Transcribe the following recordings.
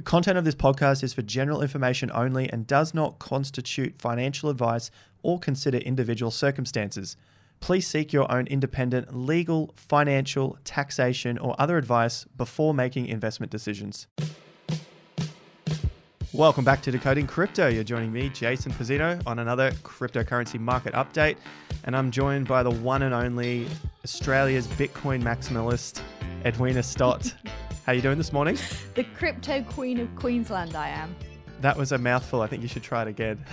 The content of this podcast is for general information only and does not constitute financial advice or consider individual circumstances. Please seek your own independent legal, financial, taxation, or other advice before making investment decisions. Welcome back to Decoding Crypto. You're joining me, Jason Pizzino, on another cryptocurrency market update. And I'm joined by the one and only Australia's Bitcoin maximalist, Edwina Stott. How are you doing this morning? The crypto queen of Queensland, I am. That was a mouthful. I think you should try it again.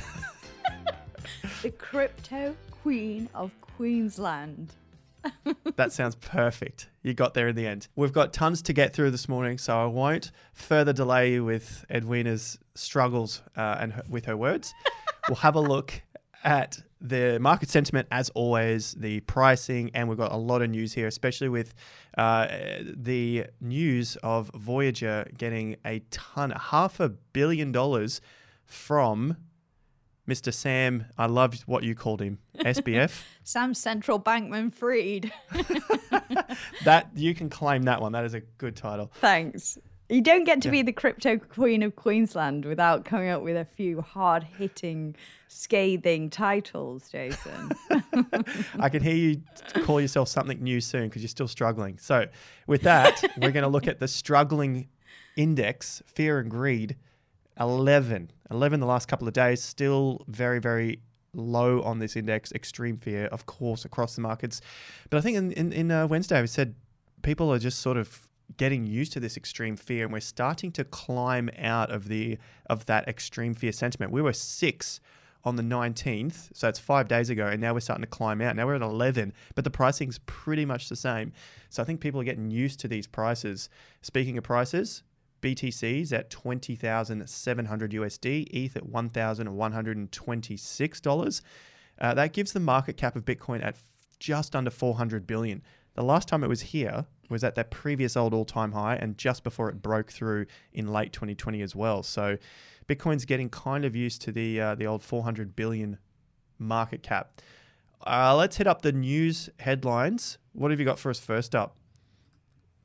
the crypto queen of Queensland. that sounds perfect. You got there in the end. We've got tons to get through this morning, so I won't further delay you with Edwina's struggles uh, and her, with her words. we'll have a look at the market sentiment as always, the pricing, and we've got a lot of news here, especially with uh, the news of Voyager getting a ton, half a billion dollars from Mr. Sam. I love what you called him, SBF. Sam Central Bankman Fried. that you can claim that one. That is a good title. Thanks. You don't get to yeah. be the crypto queen of Queensland without coming up with a few hard hitting, scathing titles, Jason. I can hear you call yourself something new soon because you're still struggling. So, with that, we're going to look at the struggling index, fear and greed, 11. 11 the last couple of days, still very, very low on this index. Extreme fear, of course, across the markets. But I think in, in, in uh, Wednesday, we said people are just sort of getting used to this extreme fear and we're starting to climb out of the of that extreme fear sentiment. We were 6 on the 19th, so it's 5 days ago and now we're starting to climb out. Now we're at 11, but the pricing's pretty much the same. So I think people are getting used to these prices. Speaking of prices, BTC's at 20,700 USD, ETH at $1,126. Uh, that gives the market cap of Bitcoin at just under 400 billion. The last time it was here was at that previous old all-time high and just before it broke through in late 2020 as well. So Bitcoin's getting kind of used to the uh, the old 400 billion market cap. Uh, let's hit up the news headlines. What have you got for us first up?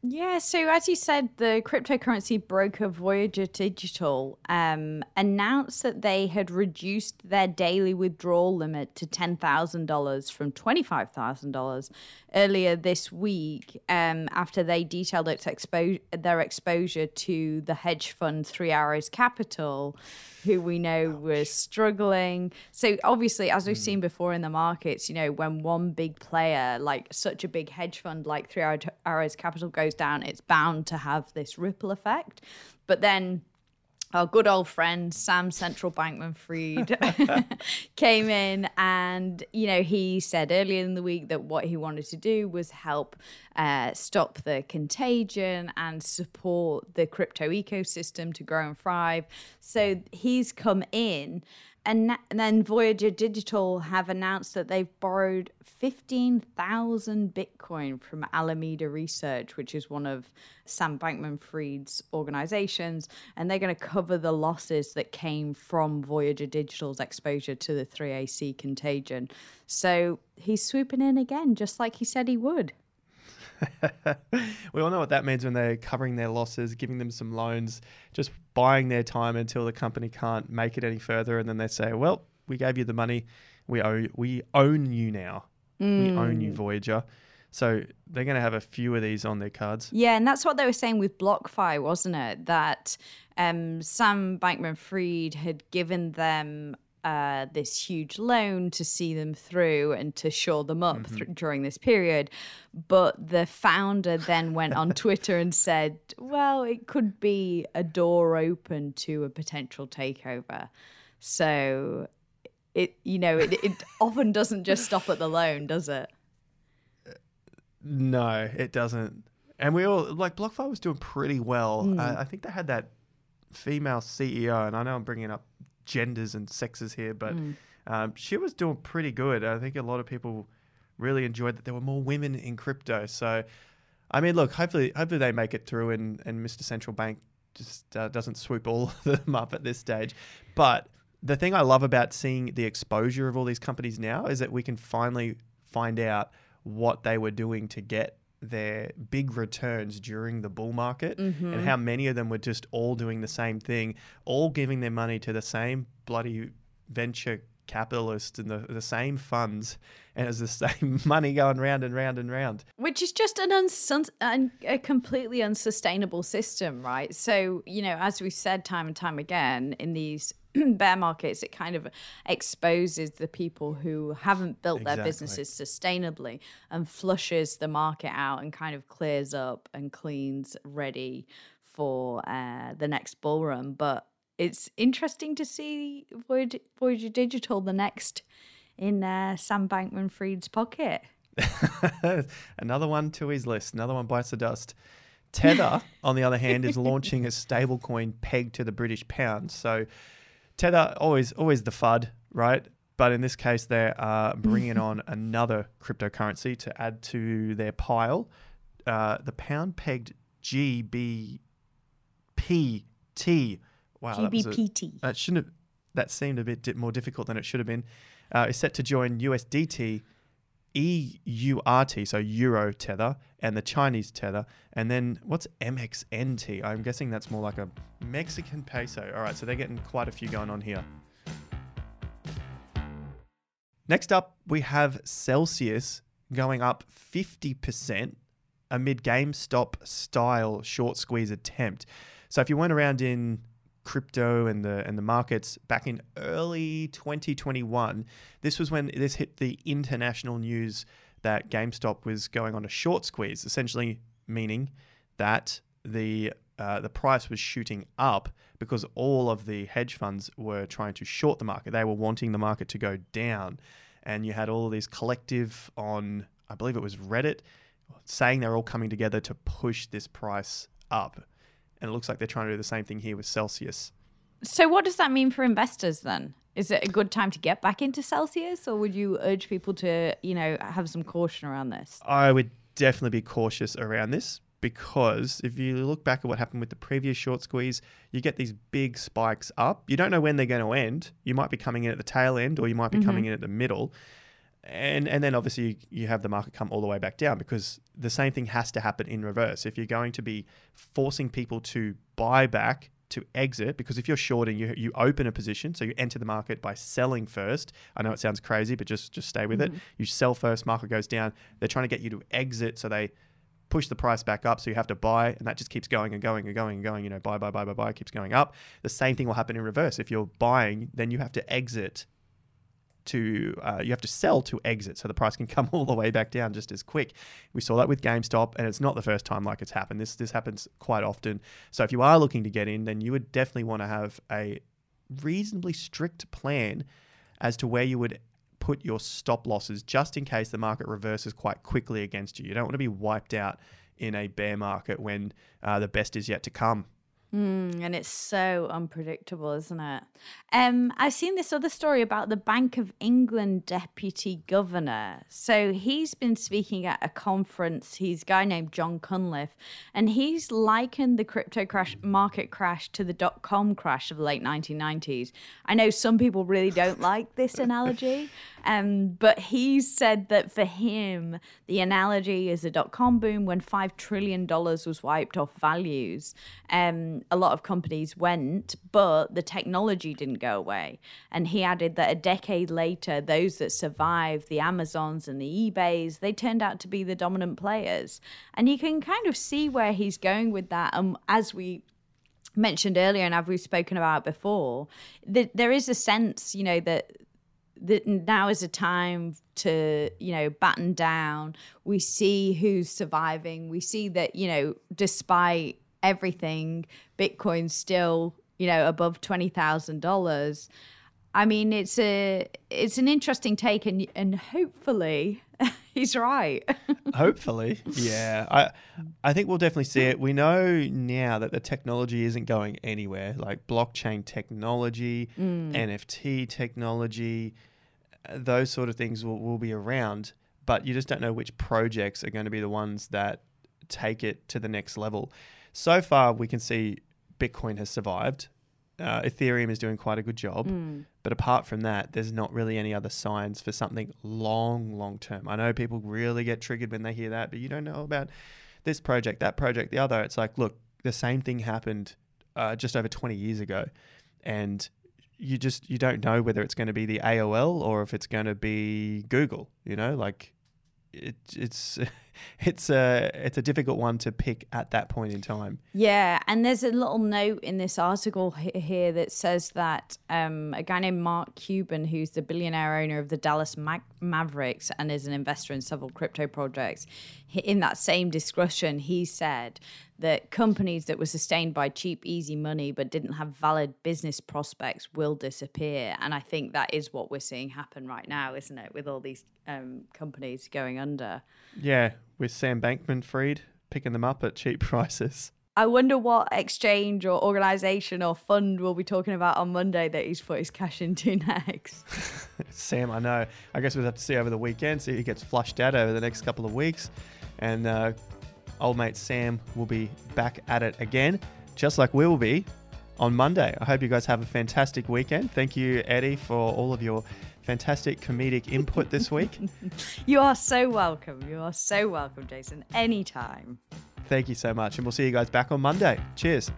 Yeah, so as you said, the cryptocurrency broker Voyager Digital um, announced that they had reduced their daily withdrawal limit to $10,000 from $25,000 earlier this week um, after they detailed its expo- their exposure to the hedge fund Three Arrows Capital who we know was struggling. So obviously, as we've mm. seen before in the markets, you know, when one big player, like such a big hedge fund like Three Arrows Capital goes down, it's bound to have this ripple effect. But then our good old friend Sam Central Bankman Fried came in and, you know, he said earlier in the week that what he wanted to do was help uh, stop the contagion and support the crypto ecosystem to grow and thrive. So he's come in and, then Voyager Digital have announced that they've borrowed 15,000 Bitcoin from Alameda Research, which is one of Sam Bankman Fried's organizations. And they're going to cover the losses that came from Voyager Digital's exposure to the 3AC contagion. So he's swooping in again, just like he said he would. we all know what that means when they're covering their losses, giving them some loans, just buying their time until the company can't make it any further, and then they say, "Well, we gave you the money, we owe, we own you now, mm. we own you, Voyager." So they're going to have a few of these on their cards. Yeah, and that's what they were saying with BlockFi, wasn't it? That um, Sam Bankman Fried had given them uh, this huge loan to see them through and to shore them up mm-hmm. th- during this period. But the founder then went on Twitter and said, well, it could be a door open to a potential takeover. So it, you know, it, it often doesn't just stop at the loan, does it? No, it doesn't. And we all, like, BlockFi was doing pretty well. Mm. Uh, I think they had that female CEO, and I know I'm bringing up genders and sexes here, but mm. um, she was doing pretty good. I think a lot of people really enjoyed that there were more women in crypto. So, I mean, look, hopefully, hopefully they make it through, and and Mr. Central Bank just uh, doesn't swoop all of them up at this stage. But the thing I love about seeing the exposure of all these companies now is that we can finally find out what they were doing to get their big returns during the bull market Mm-hmm. and how many of them were just all doing the same thing, all giving their money to the same bloody venture capitalists and the, the same funds, and it's the same money going round and round and round. Which is just an, unsun- an a completely unsustainable system, right? So, you know, as we've said time and time again, in these bear markets, it kind of exposes the people who haven't built their businesses sustainably and flushes the market out and kind of clears up and cleans ready for uh, the next bull run. But it's interesting to see Voyager, Voyager Digital the next in uh, Sam Bankman Fried's pocket. another one to his list. Another one bites the dust. Tether, on the other hand, is launching a stablecoin pegged to the British pound. So Tether always always the FUD, right? But in this case, they are bringing on another cryptocurrency to add to their pile. Uh, the pound pegged GBPT. Wow, that was a- GBPT. that shouldn't have. That seemed a bit more difficult than it should have been. Uh, is set to join USDT, EURT, so Euro Tether, and the Chinese Tether, and then what's MXNT? I'm guessing that's more like a Mexican peso. All right, so they're getting quite a few going on here. Next up, we have Celsius going up 50% amid GameStop style short squeeze attempt. So if you went around in crypto and the and the markets back in early 2021, this was when this hit the international news that GameStop was going on a short squeeze, essentially meaning that the uh, the price was shooting up because all of the hedge funds were trying to short the market. They were wanting the market to go down, and you had all these collective on, I believe it was Reddit, saying they're all coming together to push this price up. And it looks like they're trying to do the same thing here with Celsius. So, what does that mean for investors then? Is it a good time to get back into Celsius, or would you urge people to, you know, have some caution around this? I would definitely be cautious around this because if you look back at what happened with the previous short squeeze, you get these big spikes up. You don't know when they're going to end. You might be coming in at the tail end or you might be mm-hmm. coming in at the middle. And and then obviously you, you have the market come all the way back down because the same thing has to happen in reverse. If you're going to be forcing people to buy back to exit because if you're shorting you you open a position so you enter the market by selling first. I know it sounds crazy but just just stay with it. Mm-hmm. You sell first market goes down. They're trying to get you to exit so they push the price back up so you have to buy and that just keeps going and going and going and going you know buy buy buy buy buy keeps going up. The same thing will happen in reverse. If you're buying then you have to exit to uh, you have to sell to exit so the price can come all the way back down just as quick. We saw that with GameStop and it's not the first time like it's happened. This this happens quite often. So if you are looking to get in then you would definitely want to have a reasonably strict plan as to where you would put your stop losses just in case the market reverses quite quickly against you. You don't want to be wiped out in a bear market when uh, the best is yet to come Mm, and it's so unpredictable, isn't it? Um, I've seen this other story about the Bank of England deputy governor. So he's been speaking at a conference. He's a guy named John Cunliffe, and he's likened the crypto crash market crash to the dot com crash of the late 1990s. I know some people really don't like this analogy, um, but he said that for him, the analogy is a dot com boom when $5 trillion was wiped off values. Um, a lot of companies went, but the technology didn't go away. And he added that a decade later, those that survived, the Amazons and the eBays, they turned out to be the dominant players. And you can kind of see where he's going with that. Um, as we mentioned earlier and as we've spoken about before, there is a sense, you know, that that now is a time to you know batten down we see who's surviving we see that you know despite everything bitcoin's still you know above $20000 i mean it's a it's an interesting take and and hopefully he's right Hopefully, yeah. I I think we'll definitely see it. We know now that the technology isn't going anywhere. Like blockchain technology, mm. NFT technology, those sort of things will, will be around. But you just don't know which projects are going to be the ones that take it to the next level. So far, we can see Bitcoin has survived. uh, Ethereum is doing quite a good job. But apart from that, there's not really any other signs for something long, long term. I know people really get triggered when they hear that, but you don't know about this project, that project, the other. It's like, look, the same thing happened uh, just over 20 years ago, and you just you don't know whether it's going to be the AOL or if it's going to be Google. You know, like it, it's it's a it's a difficult one to pick at that point in time. Yeah, and there's a little note in this article here that says that um, a guy named Mark Cuban, who's the billionaire owner of the Dallas Mag- Mavericks and is an investor in several crypto projects, in that same discussion, he said that companies that were sustained by cheap, easy money but didn't have valid business prospects will disappear. And I think that is what we're seeing happen right now, isn't it? With all these um, companies going under. Yeah, with Sam Bankman Fried picking them up at cheap prices. I wonder what exchange or organization or fund we'll be talking about on Monday that he's put his cash into next. Sam, I know. I guess we'll have to see over the weekend, see who gets flushed out over the next couple of weeks. And uh, old mate Sam will be back at it again, just like we will be on Monday. I hope you guys have a fantastic weekend. Thank you, Eddie, for all of your fantastic comedic input this week. you are so welcome. You are so welcome, Jason. Anytime. Thank you so much. And we'll see you guys back on Monday. Cheers.